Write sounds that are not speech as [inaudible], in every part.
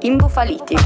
Imbufaliti.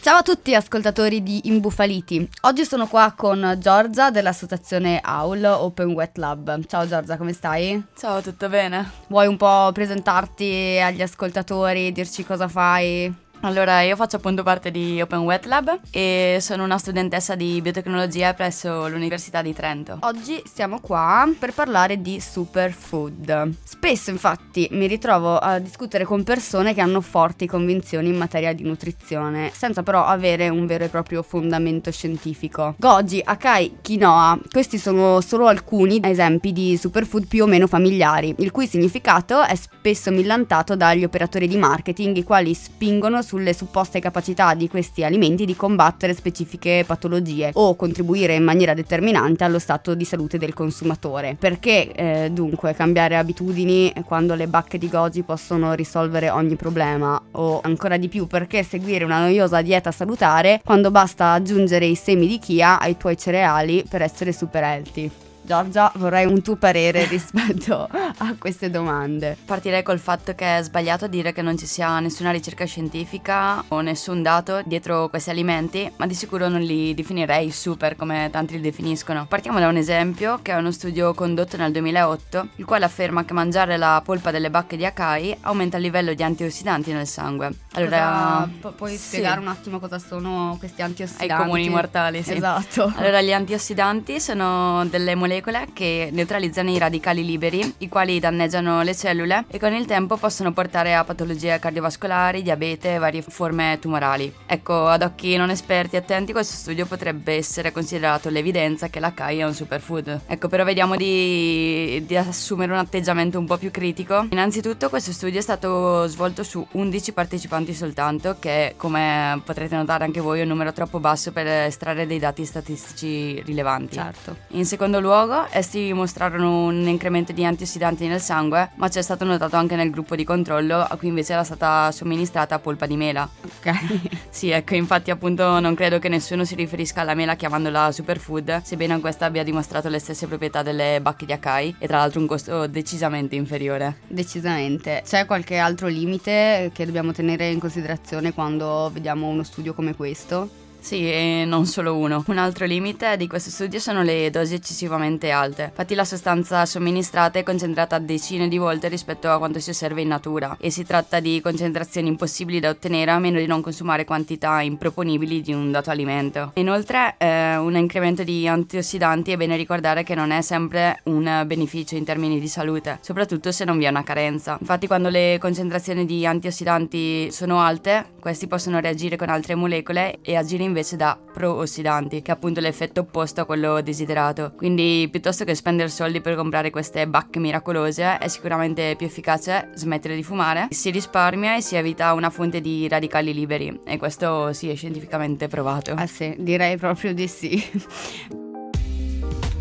Ciao a tutti ascoltatori di Imbufaliti. Oggi sono qua con Giorgia dell'associazione AUL Open Wet Lab. Ciao Giorgia, come stai? Ciao, tutto bene? Vuoi un po' presentarti agli ascoltatori, dirci cosa fai? Allora, io faccio appunto parte di Open Wet Lab e sono una studentessa di biotecnologia presso l'Università di Trento. Oggi siamo qua per parlare di superfood. Spesso infatti mi ritrovo a discutere con persone che hanno forti convinzioni in materia di nutrizione, senza però avere un vero e proprio fondamento scientifico. Goji, Akai, quinoa, questi sono solo alcuni esempi di superfood più o meno familiari, il cui significato è spesso millantato dagli operatori di marketing, i quali spingono sulle supposte capacità di questi alimenti di combattere specifiche patologie o contribuire in maniera determinante allo stato di salute del consumatore. Perché eh, dunque cambiare abitudini quando le bacche di goji possono risolvere ogni problema? O ancora di più, perché seguire una noiosa dieta salutare quando basta aggiungere i semi di chia ai tuoi cereali per essere super healthy? Giorgia, vorrei un tuo parere [laughs] rispetto a queste domande. Partirei col fatto che è sbagliato dire che non ci sia nessuna ricerca scientifica o nessun dato dietro questi alimenti, ma di sicuro non li definirei super come tanti li definiscono. Partiamo da un esempio che è uno studio condotto nel 2008, il quale afferma che mangiare la polpa delle bacche di acai aumenta il livello di antiossidanti nel sangue. Allora, cosa, puoi sì. spiegare un attimo cosa sono questi antiossidanti? Ai comuni mortali, sì. Esatto. Allora, gli antiossidanti sono delle molecole molecole che neutralizzano i radicali liberi, i quali danneggiano le cellule e con il tempo possono portare a patologie cardiovascolari, diabete e varie forme tumorali. Ecco, ad occhi non esperti e attenti questo studio potrebbe essere considerato l'evidenza che la CAI è un superfood. Ecco, però vediamo di, di assumere un atteggiamento un po' più critico. Innanzitutto questo studio è stato svolto su 11 partecipanti soltanto, che come potrete notare anche voi è un numero troppo basso per estrarre dei dati statistici rilevanti. Certo. In secondo luogo luogo, essi mostrarono un incremento di antiossidanti nel sangue, ma c'è stato notato anche nel gruppo di controllo, a cui invece era stata somministrata polpa di mela. Ok. [laughs] sì, ecco, infatti appunto non credo che nessuno si riferisca alla mela chiamandola superfood, sebbene questa abbia dimostrato le stesse proprietà delle bacche di acai e tra l'altro un costo decisamente inferiore. Decisamente. C'è qualche altro limite che dobbiamo tenere in considerazione quando vediamo uno studio come questo? Sì, e non solo uno. Un altro limite di questo studio sono le dosi eccessivamente alte. Infatti la sostanza somministrata è concentrata decine di volte rispetto a quanto si osserva in natura e si tratta di concentrazioni impossibili da ottenere a meno di non consumare quantità improponibili di un dato alimento. Inoltre, eh, un incremento di antiossidanti è bene ricordare che non è sempre un beneficio in termini di salute, soprattutto se non vi è una carenza. Infatti quando le concentrazioni di antiossidanti sono alte, questi possono reagire con altre molecole e agire invece da pro-ossidanti, che è appunto l'effetto opposto a quello desiderato. Quindi piuttosto che spendere soldi per comprare queste bacche miracolose, è sicuramente più efficace smettere di fumare, si risparmia e si evita una fonte di radicali liberi. E questo sì è scientificamente provato. Ah sì, direi proprio di sì.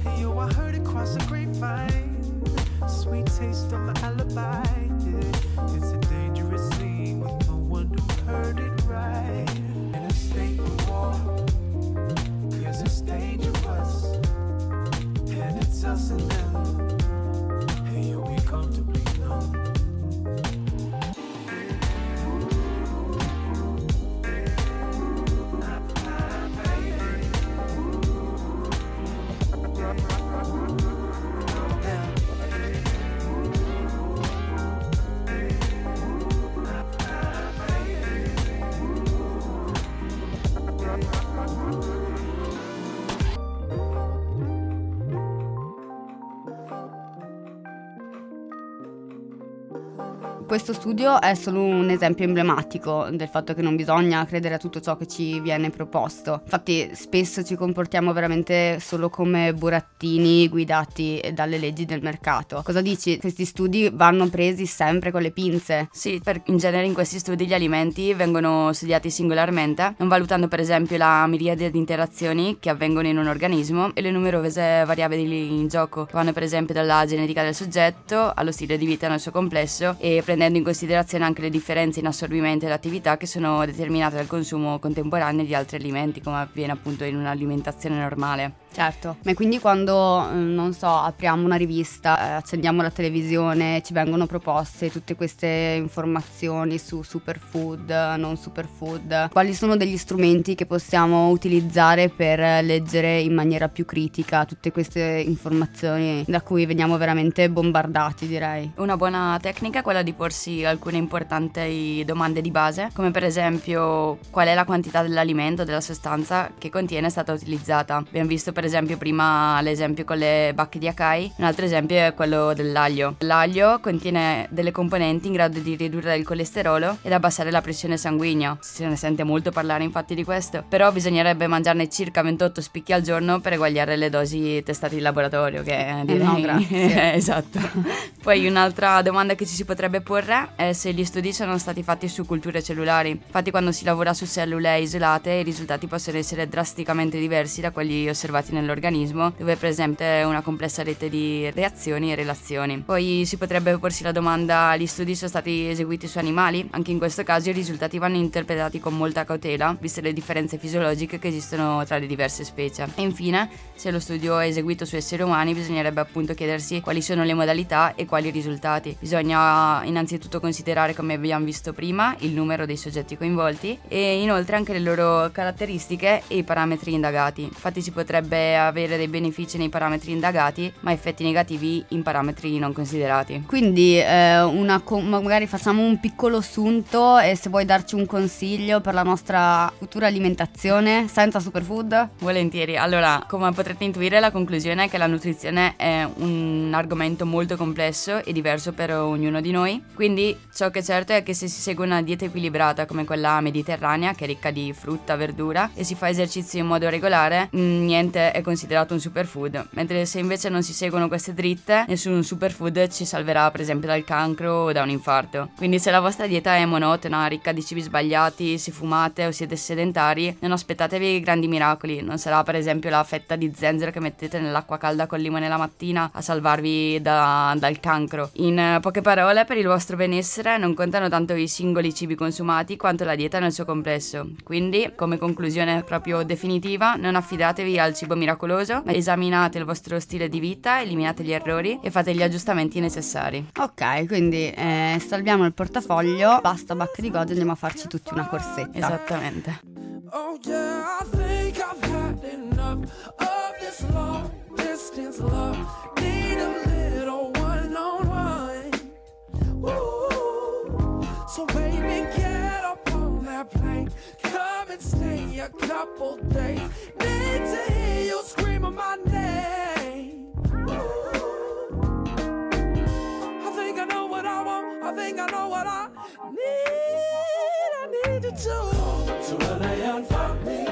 hey, yo, questo studio è solo un esempio emblematico del fatto che non bisogna credere a tutto ciò che ci viene proposto. Infatti spesso ci comportiamo veramente solo come burattini guidati dalle leggi del mercato. Cosa dici? Questi studi vanno presi sempre con le pinze? Sì, per, in genere in questi studi gli alimenti vengono studiati singolarmente, non valutando per esempio la miriade di interazioni che avvengono in un organismo e le numerose variabili in gioco, che vanno per esempio dalla genetica del soggetto allo stile di vita nel suo complesso e prendendo in considerazione anche le differenze in assorbimento ed attività che sono determinate dal consumo contemporaneo di altri alimenti, come avviene appunto in un'alimentazione normale. Certo, ma quindi quando, mm, non so, apriamo una rivista, eh, accendiamo la televisione, ci vengono proposte tutte queste informazioni su superfood, non superfood, quali sono degli strumenti che possiamo utilizzare per leggere in maniera più critica tutte queste informazioni da cui veniamo veramente bombardati, direi. Una buona tecnica è quella di porsi alcune importanti domande di base, come per esempio qual è la quantità dell'alimento, della sostanza che contiene è stata utilizzata. Abbiamo visto per esempio prima l'esempio con le bacche di Akai, un altro esempio è quello dell'aglio. L'aglio contiene delle componenti in grado di ridurre il colesterolo ed abbassare la pressione sanguigna. Se ne sente molto parlare infatti di questo, però bisognerebbe mangiarne circa 28 spicchi al giorno per eguagliare le dosi testate in laboratorio, che direi... Eh no, grazie. [laughs] esatto. Poi un'altra domanda che ci si potrebbe porre è se gli studi sono stati fatti su culture cellulari. Infatti quando si lavora su cellule isolate i risultati possono essere drasticamente diversi da quelli osservati nell'organismo, dove è presente una complessa rete di reazioni e relazioni. Poi si potrebbe porsi la domanda: gli studi sono stati eseguiti su animali? Anche in questo caso i risultati vanno interpretati con molta cautela, viste le differenze fisiologiche che esistono tra le diverse specie. E infine, se lo studio è eseguito su esseri umani, bisognerebbe appunto chiedersi quali sono le modalità e quali risultati. Bisogna innanzitutto considerare, come abbiamo visto prima, il numero dei soggetti coinvolti e inoltre anche le loro caratteristiche e i parametri indagati. Infatti si potrebbe avere dei benefici nei parametri indagati, ma effetti negativi in parametri non considerati. Quindi eh, una, magari facciamo un piccolo assunto e se vuoi darci un consiglio per la nostra futura alimentazione senza superfood? Volentieri. Allora, come potrete intuire, la conclusione è che la nutrizione è un argomento molto complesso e diverso per ognuno di noi. Quindi ciò che è certo è che se si segue una dieta equilibrata come quella mediterranea, che è ricca di frutta, verdura, e si fa esercizio in modo regolare, mm, è considerato un superfood. Mentre se invece non si seguono queste dritte, nessun superfood ci salverà per esempio dal cancro o da un infarto. Quindi se la vostra dieta è monotona, ricca di cibi sbagliati, se fumate o siete sedentari, non aspettatevi grandi miracoli. Non sarà per esempio la fetta di zenzero che mettete nell'acqua calda col limone la mattina a salvarvi da, dal cancro. In poche parole, per il vostro benessere non contano tanto i singoli cibi consumati quanto la dieta nel suo complesso. Quindi, come conclusione proprio definitiva, non affidatevi al cibo miracoloso, ma esaminate il vostro stile di vita, eliminate gli errori e fate gli aggiustamenti necessari. Ok, quindi eh, salviamo il portafoglio, basta bacche di godo e andiamo a farci tutti una corsetta. Esattamente. Oh yeah, I think I've had enough of this long distance love. Need a little one on one. So couple days. Need to hear you screaming my name. I think I know what I want. I think I know what I need. I need you to. Come To LA and fuck me.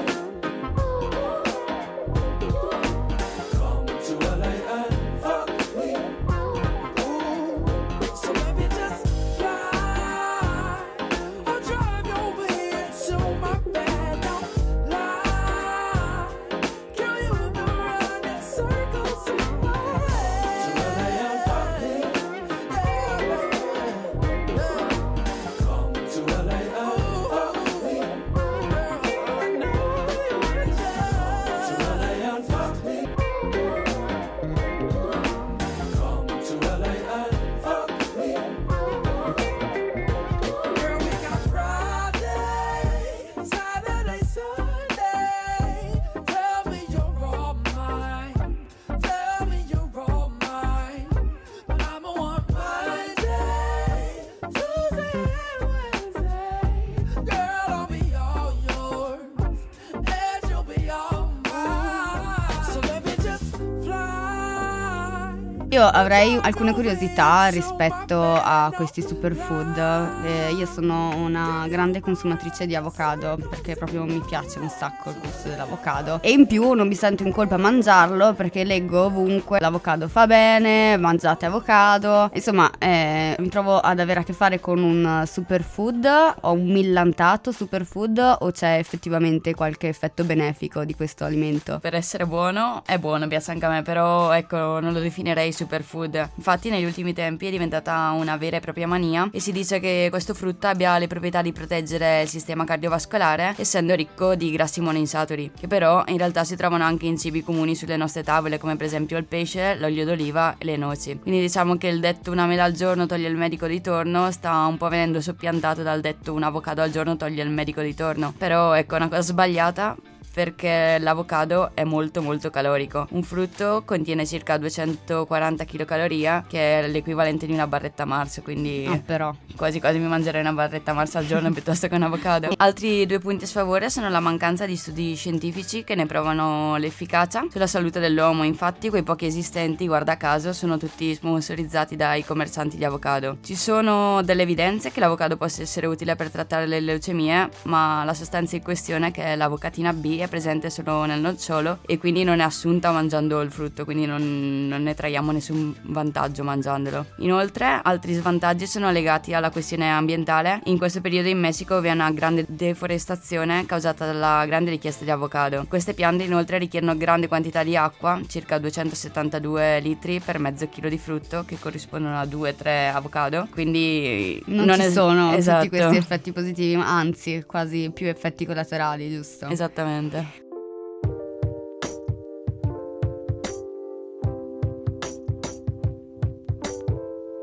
Avrei alcune curiosità rispetto a questi superfood. Eh, io sono una grande consumatrice di avocado perché proprio mi piace un sacco il gusto dell'avocado. E in più non mi sento in colpa a mangiarlo perché leggo ovunque l'avocado fa bene, mangiate avocado. Insomma, eh, mi trovo ad avere a che fare con un superfood o un millantato superfood o c'è effettivamente qualche effetto benefico di questo alimento? Per essere buono è buono, piace anche a me, però ecco, non lo definirei superfood superfood. Infatti negli ultimi tempi è diventata una vera e propria mania e si dice che questo frutto abbia le proprietà di proteggere il sistema cardiovascolare essendo ricco di grassi monoinsaturi, che però in realtà si trovano anche in cibi comuni sulle nostre tavole come per esempio il pesce, l'olio d'oliva e le noci. Quindi diciamo che il detto una mela al giorno toglie il medico di torno sta un po' venendo soppiantato dal detto un avocado al giorno toglie il medico di torno. Però ecco, una cosa sbagliata perché l'avocado è molto molto calorico. Un frutto contiene circa 240 kcal, che è l'equivalente di una barretta Mars, quindi oh, però. quasi quasi mi mangerei una barretta Mars al giorno [laughs] piuttosto che un avocado. Altri due punti a sfavore sono la mancanza di studi scientifici che ne provano l'efficacia sulla salute dell'uomo, infatti quei pochi esistenti, guarda caso, sono tutti sponsorizzati dai commercianti di avocado. Ci sono delle evidenze che l'avocado possa essere utile per trattare le leucemie, ma la sostanza in questione, che è l'avocatina B, è presente solo nel nocciolo e quindi non è assunta mangiando il frutto, quindi non, non ne traiamo nessun vantaggio mangiandolo. Inoltre, altri svantaggi sono legati alla questione ambientale. In questo periodo in Messico vi è una grande deforestazione causata dalla grande richiesta di avocado. Queste piante inoltre richiedono grande quantità di acqua, circa 272 litri per mezzo chilo di frutto, che corrispondono a 2-3 avocado. Quindi non, non ci es- sono esatto. tutti questi effetti positivi, anzi, quasi più effetti collaterali, giusto? Esattamente.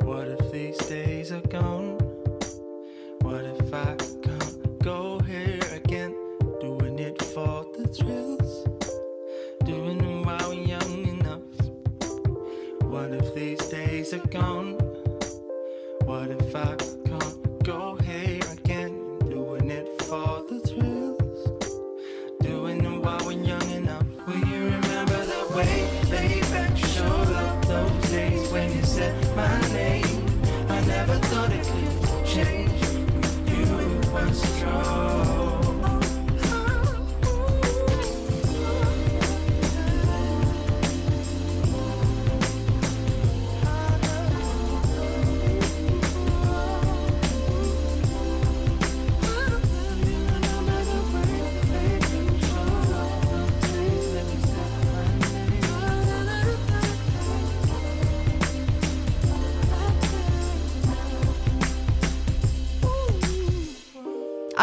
What if these days are gone? What if I can't go here again? Doing it for the thrills, doing them while we're young enough. What if these days are gone? Those days when you said my name. I never thought it could change. You were strong.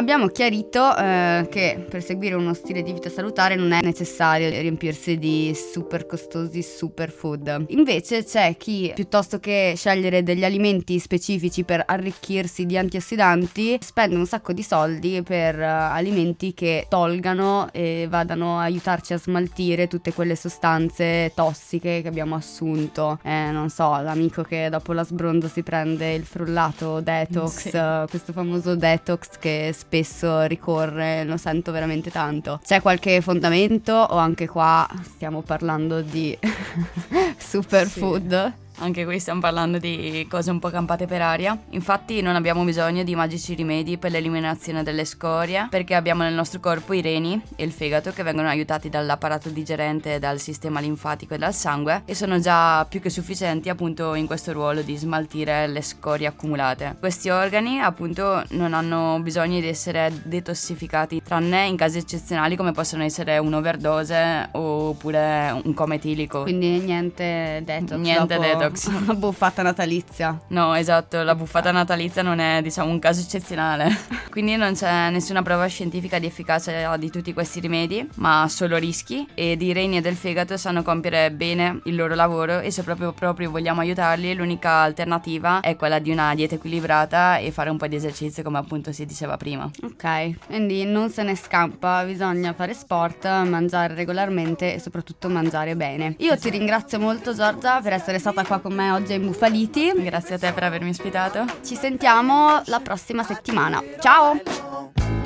Abbiamo chiarito eh, che per seguire uno stile di vita salutare non è necessario riempirsi di super costosi superfood. Invece c'è chi piuttosto che scegliere degli alimenti specifici per arricchirsi di antiossidanti spende un sacco di soldi per uh, alimenti che tolgano e vadano a aiutarci a smaltire tutte quelle sostanze tossiche che abbiamo assunto. Eh, non so, l'amico che dopo la sbronza si prende il frullato detox, sì. uh, questo famoso detox che spesso ricorre, lo sento veramente tanto. C'è qualche fondamento o anche qua stiamo parlando di [laughs] superfood? Sì. Anche qui stiamo parlando di cose un po' campate per aria. Infatti non abbiamo bisogno di magici rimedi per l'eliminazione delle scorie, perché abbiamo nel nostro corpo i reni e il fegato che vengono aiutati dall'apparato digerente, dal sistema linfatico e dal sangue e sono già più che sufficienti appunto in questo ruolo di smaltire le scorie accumulate. Questi organi appunto non hanno bisogno di essere detossificati, tranne in casi eccezionali come possono essere un'overdose oppure un coma etilico. Quindi niente detox. Niente dopo... detox Box. La buffata natalizia. No, esatto, la buffata natalizia non è, diciamo, un caso eccezionale. [laughs] Quindi non c'è nessuna prova scientifica di efficacia di tutti questi rimedi, ma solo rischi ed i reni del fegato sanno compiere bene il loro lavoro e se proprio, proprio vogliamo aiutarli, l'unica alternativa è quella di una dieta equilibrata e fare un po' di esercizio come appunto si diceva prima. Ok, quindi non se ne scampa, bisogna fare sport, mangiare regolarmente e soprattutto mangiare bene. Io ti ringrazio molto Giorgia per essere stata qua con me oggi a Imbufaliti. Grazie a te per avermi ospitato. Ci sentiamo la prossima settimana. Ciao!